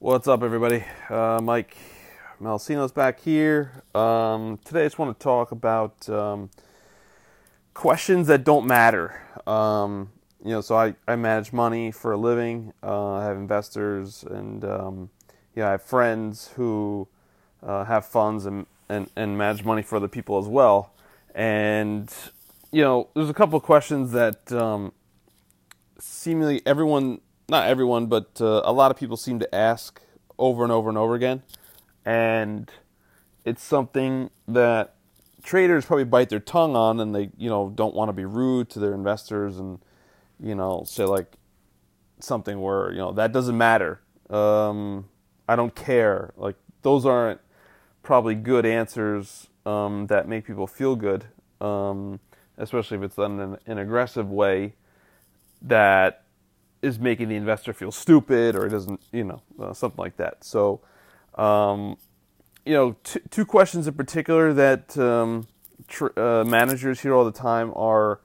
What's up, everybody? Uh, Mike Melissinos back here. Um, today, I just want to talk about um, questions that don't matter. Um, you know, so I, I manage money for a living. Uh, I have investors, and um, yeah, I have friends who uh, have funds and, and and manage money for other people as well. And you know, there's a couple of questions that um, seemingly everyone not everyone, but uh, a lot of people seem to ask over and over and over again. And it's something that traders probably bite their tongue on and they, you know, don't want to be rude to their investors and, you know, say like something where, you know, that doesn't matter. Um, I don't care. Like those aren't probably good answers um, that make people feel good, um, especially if it's done in an aggressive way that is making the investor feel stupid or it doesn't, you know, uh, something like that. So, um, you know, t- two questions in particular that um, tr- uh, managers hear all the time are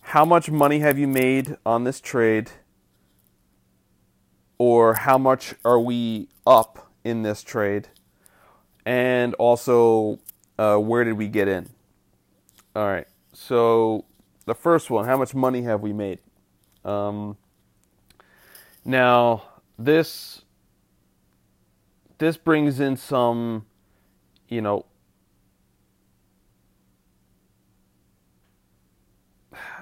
how much money have you made on this trade? Or how much are we up in this trade? And also, uh, where did we get in? All right. So, the first one, how much money have we made? Um, now, this this brings in some, you know,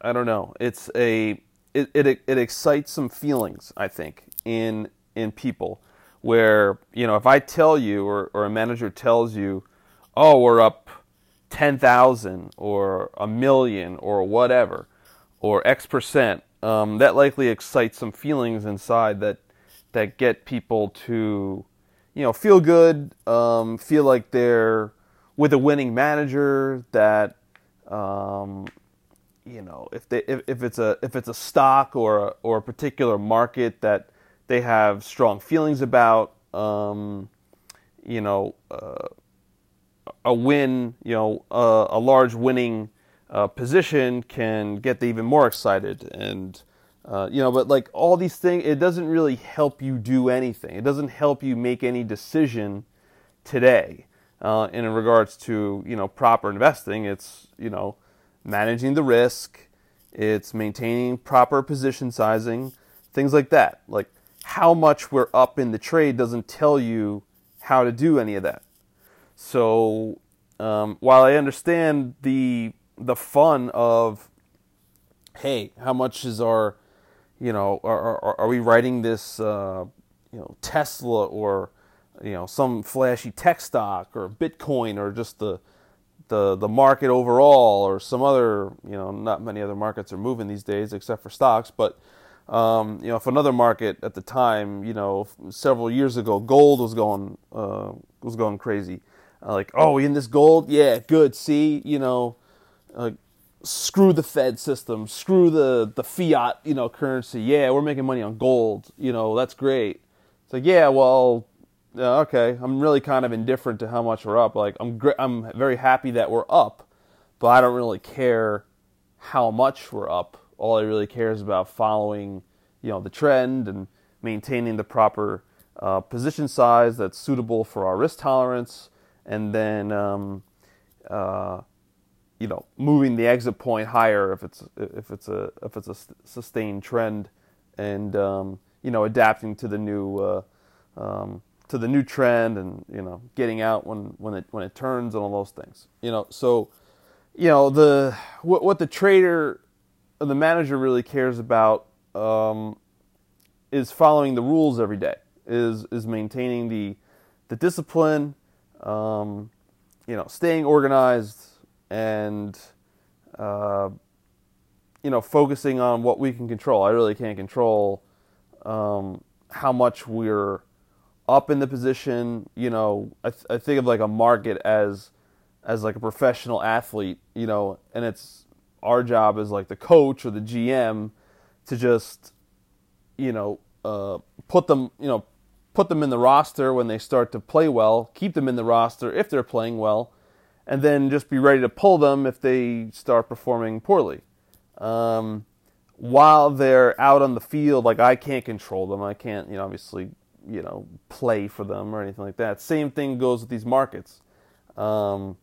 I don't know. It's a it, it it excites some feelings, I think, in in people where, you know, if I tell you or, or a manager tells you, oh, we're up ten thousand or a million or whatever, or X percent, um, that likely excites some feelings inside that that get people to you know feel good um, feel like they're with a winning manager that um, you know if they if, if it's a if it's a stock or a, or a particular market that they have strong feelings about um, you know uh, a win you know uh, a large winning uh, position can get even more excited and uh, you know but like all these things it doesn't really help you do anything. It doesn't help you make any decision today uh, in regards to you know proper investing. It's you know managing the risk. It's maintaining proper position sizing. Things like that. Like how much we're up in the trade doesn't tell you how to do any of that. So um, while i understand the the fun of hey how much is our you know are, are, are we writing this uh, you know tesla or you know some flashy tech stock or bitcoin or just the the the market overall or some other you know not many other markets are moving these days except for stocks. But um, you know if another market at the time you know several years ago gold was going uh, was going crazy. Uh, like oh in this gold? Yeah good. See you know uh, screw the Fed system, screw the the fiat, you know, currency. Yeah, we're making money on gold. You know, that's great. It's like, yeah, well, yeah, okay. I'm really kind of indifferent to how much we're up. Like, I'm gr- I'm very happy that we're up, but I don't really care how much we're up. All I really care is about following, you know, the trend and maintaining the proper uh, position size that's suitable for our risk tolerance, and then. Um, uh, you know moving the exit point higher if it's if it's a if it's a sustained trend and um, you know adapting to the new uh, um, to the new trend and you know getting out when when it when it turns and all those things you know. So you know the what, what the trader or the manager really cares about um, is following the rules every day is is maintaining the the discipline um, you know staying organized and uh, you know focusing on what we can control. I really can't control um, how much we're up in the position. You know, I, th- I think of like a market as as like a professional athlete. You know, and it's our job as like the coach or the GM to just you know uh, put them you know put them in the roster when they start to play well, keep them in the roster if they're playing well, and then just be ready to pull them if they start performing poorly. Um, while they're out on the field, like I can't control them. I can't, you know, obviously you know, play for them or anything like that. Same thing goes with these markets. Um,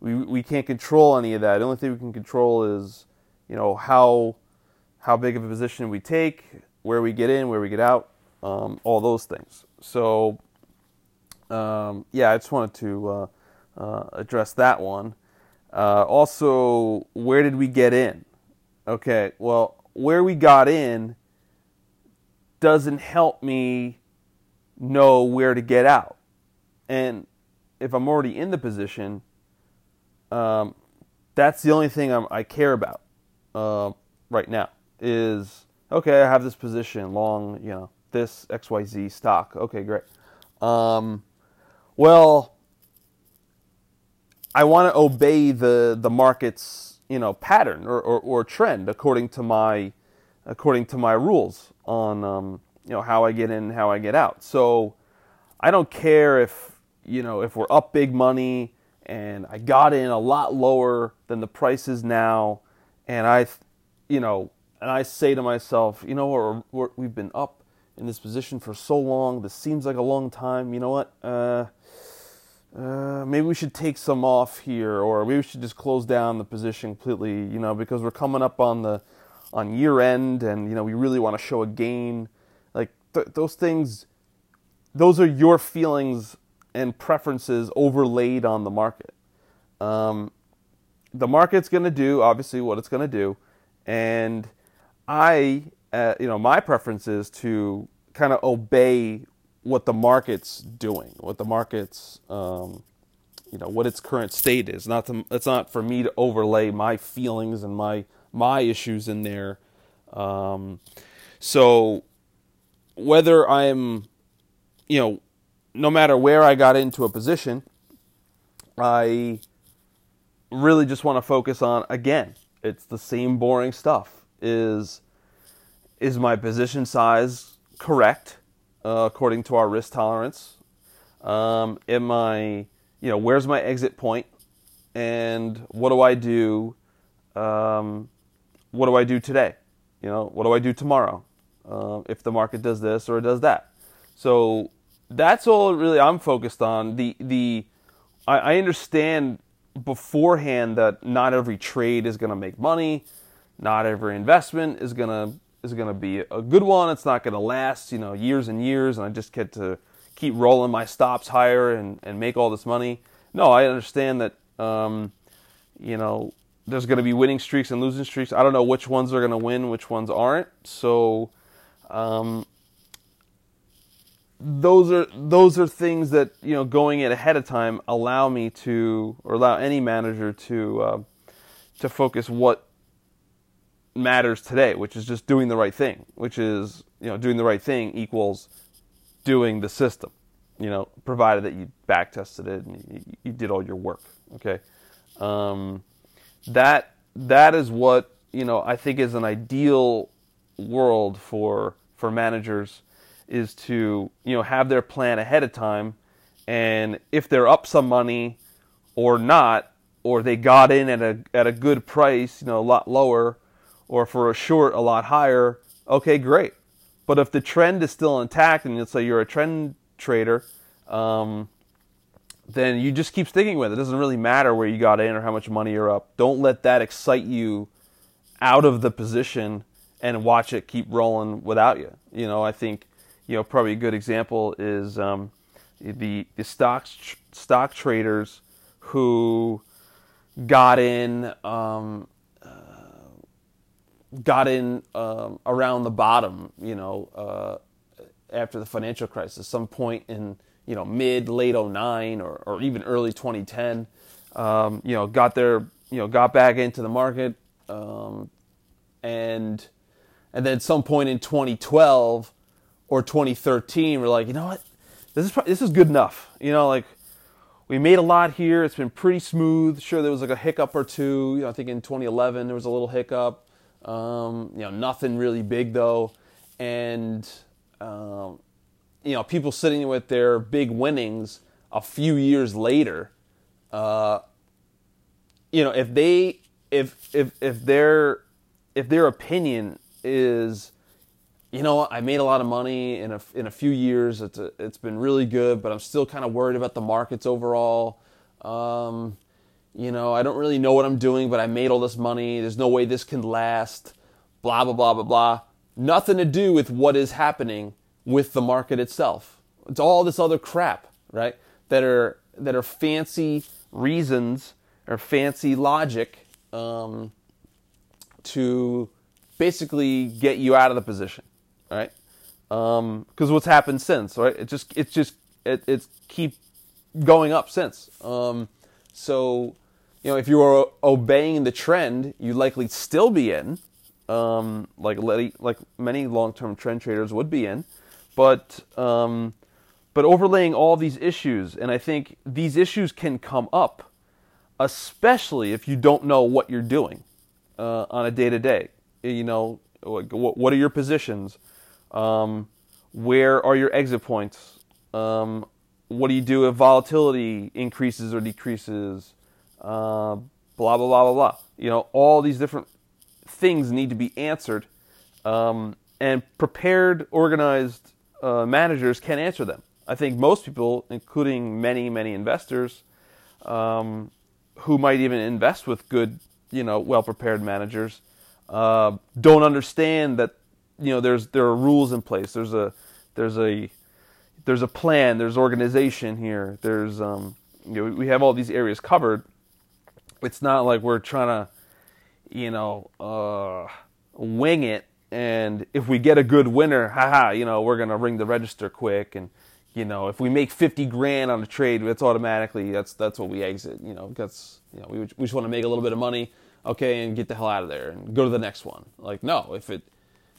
we we can't control any of that. The only thing we can control is, you know, how how big of a position we take, where we get in, where we get out, um, all those things. So, um, yeah, I just wanted to uh, uh, address that one. Uh, also, where did we get in? Okay, well, where we got in doesn't help me know where to get out. And if I'm already in the position, um, that's the only thing I'm, i care about uh, right now. Is okay, I have this position long, you know, this XYZ stock. Okay, great. Um, well, I want to obey the the market's you know pattern or, or, or, trend according to my according to my rules on um, you know how I get in, how I get out. So I don't care if you know if we're up big money and I got in a lot lower than the price is now, and I, you know, and I say to myself, you know, we're, we're, we've been up in this position for so long. This seems like a long time. You know what? Uh, uh, maybe we should take some off here, or maybe we should just close down the position completely. You know, because we're coming up on the on year end, and you know we really want to show a gain. Like th- those things, those are your feelings and preferences overlaid on the market. Um, the market's going to do obviously what it's going to do, and I, uh, you know, my preference is to kind of obey what the market's doing, what the market's, um, you know, what its current state is. Not to, it's not for me to overlay my feelings and my my issues in there. Um, so whether I'm, you know, no matter where I got into a position, I really just want to focus on again. It's the same boring stuff. Is is my position size correct uh, according to our risk tolerance? Um, am I, you know, where's my exit point, and what do I do? Um, what do I do today? You know, what do I do tomorrow? Uh, if the market does this or it does that. So that's all really I'm focused on. The the I, I understand beforehand that not every trade is going to make money, not every investment is going to is going to be a good one. It's not going to last, you know, years and years, and I just get to keep rolling my stops higher and, and make all this money. No, I understand that, um, you know, there's going to be winning streaks and losing streaks. I don't know which ones are going to win, which ones aren't. So, um, those are those are things that you know going in ahead of time allow me to or allow any manager to uh, to focus what matters today, which is just doing the right thing, which is you know doing the right thing equals doing the system, you know, provided that you back tested it and you, you did all your work. Okay, um, that that is what you know I think is an ideal world for for managers is to you know have their plan ahead of time, and if they're up some money or not, or they got in at a at a good price, you know, a lot lower, or for a short a lot higher, okay, great. But if the trend is still intact, and let's say you're a trend trader, um, then you just keep sticking with it. It doesn't really matter where you got in or how much money you're up. Don't let that excite you out of the position and watch it keep rolling without you. You know, I think you know, probably a good example is um, the the stock stock traders who got in um, got in um, around the bottom, you know, uh, after the financial crisis, some point in you know mid late 09 or, or even early 2010, um, you know, got their you know got back into the market, um, and and then some point in 2012 or 2013 we're like, you know what, this is this is good enough. You know, like we made a lot here. It's been pretty smooth. Sure, there was like a hiccup or two. You know, I think in 2011 there was a little hiccup. Um, you know, nothing really big though, and um, you know, people sitting with their big winnings a few years later. Uh, you know, if they if if if their if their opinion is you know, I made a lot of money in a in a few years. It's a, it's been really good, but I'm still kind of worried about the markets overall. Um, you know, I don't really know what I'm doing, but I made all this money. There's no way this can last. Blah blah blah blah blah. Nothing to do with what is happening with the market itself. It's all this other crap, right? That are that are fancy reasons or fancy logic um, to basically get you out of the position right? Because um, what's happened since, right? It just it's just it it's keep going up since. Um, so you know if you are obeying the trend, you'd likely still be in, um, like like many long term trend traders would be in, but um, but overlaying all these issues, and I think these issues can come up, especially if you don't know what you're doing uh, on a day to day. You know, what, what are your positions? Um, where are your exit points? Um, what do you do if volatility increases or decreases? Uh, blah blah blah blah blah. You know, all these different things need to be answered, um, and prepared, organized uh, managers can answer them. I think most people, including many many investors, um, who might even invest with good, you know, well prepared managers, uh, don't understand that you know there's there are rules in place. There's a there's a there's a plan. There's organization here. There's um you know we have all these areas covered. It's not like we're trying to you know uh, wing it. And if we get a good winner, haha, you know we're gonna ring the register quick and you know, if we make 50 grand on a trade, that's automatically, that's, that's what we exit, you know, that's, you know, we, we just want to make a little bit of money, okay, and get the hell out of there and go to the next one. Like, no, if it,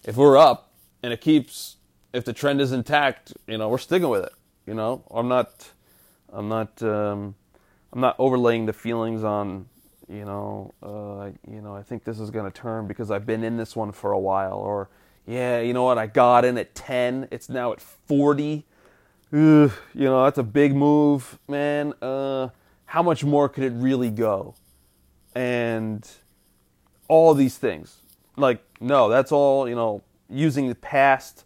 if we're up and it keeps, if the trend is intact, you know, we're sticking with it. You know, I'm not, I'm not, um, I'm not overlaying the feelings on, you know, uh, you know, I think this is going to turn because I've been in this one for a while, or yeah, you know what, I got in at 10, it's now at 40. Ugh, you know, that's a big move, man. Uh, how much more could it really go? And all these things like no, that's all you know. Using the past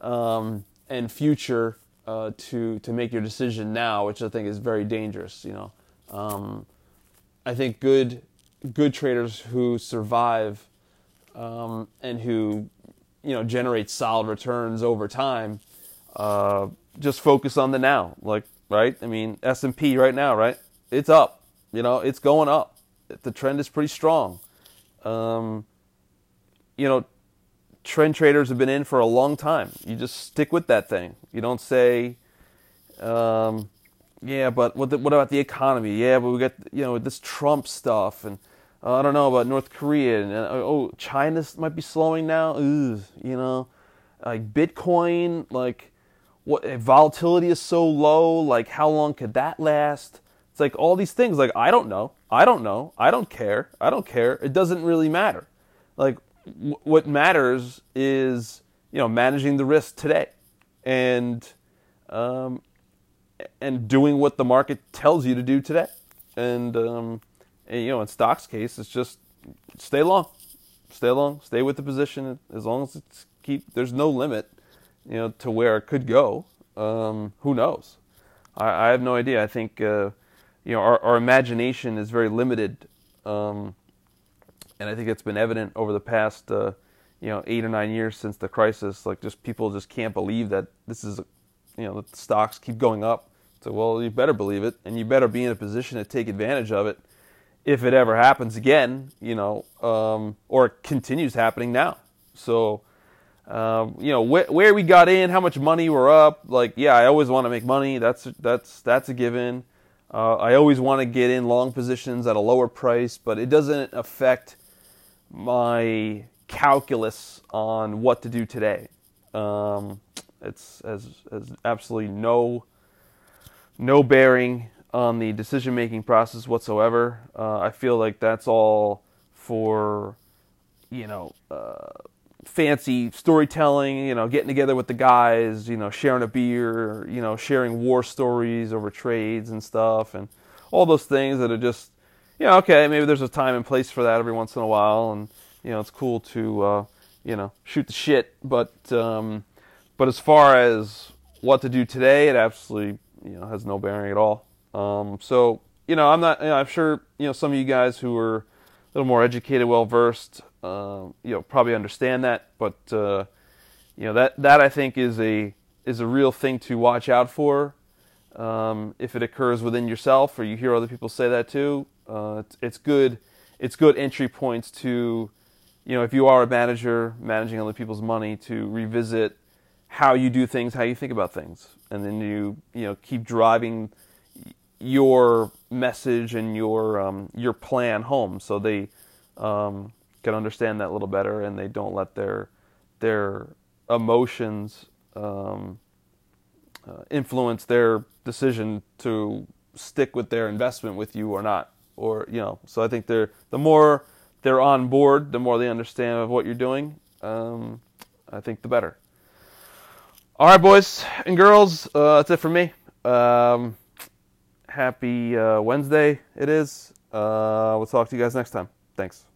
um, and future uh, to to make your decision now, which I think is very dangerous. You know, um, I think good good traders who survive um, and who you know generate solid returns over time uh, just focus on the now. Like right, I mean S and P right now, right? It's up. You know, it's going up. The trend is pretty strong. Um, you know, trend traders have been in for a long time. You just stick with that thing. You don't say, um, yeah, but what, the, what about the economy? Yeah, but we got you know this Trump stuff, and uh, I don't know about North Korea, and uh, oh, China might be slowing now. Ugh, you know, like Bitcoin, like what volatility is so low. Like how long could that last? It's like all these things. Like I don't know. I don't know. I don't care. I don't care. It doesn't really matter. Like what matters is you know managing the risk today and um, and doing what the market tells you to do today. And, um, and, you know in stocks case it's just stay long. Stay long. Stay with the position as long as it's keep there's no limit you know to where it could go. Um, who knows? I, I, have no idea. I think uh, you know our, our imagination is very limited um, and I think it's been evident over the past uh, you know eight or nine years since the crisis. Like just people just can't believe that this is you know the stocks keep going up. So well, you better believe it, and you better be in a position to take advantage of it if it ever happens again. You know, um, or it continues happening now. So. Um, you know wh- where we got in, how much money we're up. Like, yeah, I always want to make money. That's that's that's a given. Uh, I always want to get in long positions at a lower price, but it doesn't affect my calculus on what to do today. Um, it's has, has absolutely no no bearing on the decision making process whatsoever. Uh, I feel like that's all for you know uh, fancy storytelling. You know, getting together with the guys. You know, sharing a beer. You know, sharing war stories over trades and stuff, and all those things that are just you know, okay, maybe there's a time and place for that every once in a while, and you know, it's cool to uh, you know shoot the shit. But um, but as far as what to do today, it absolutely you know has no bearing at all. Um, so you know I'm not. You know, I'm sure you know some of you guys who are a little more educated, well versed, uh, you know probably understand that. But uh, you know that that I think is a is a real thing to watch out for. Um, if it occurs within yourself, or you hear other people say that too, uh, it's, it's good. It's good entry points to, you know, if you are a manager managing other people's money, to revisit how you do things, how you think about things, and then you you know keep driving your message and your um, your plan home, so they um, can understand that a little better, and they don't let their their emotions um, uh, influence their decision to stick with their investment with you or not, or you know. So I think they're the more they're on board, the more they understand of what you're doing. Um, I think the better. All right, boys and girls, uh, that's it for me. Um, happy uh, Wednesday, it is. Uh, we'll talk to you guys next time. Thanks.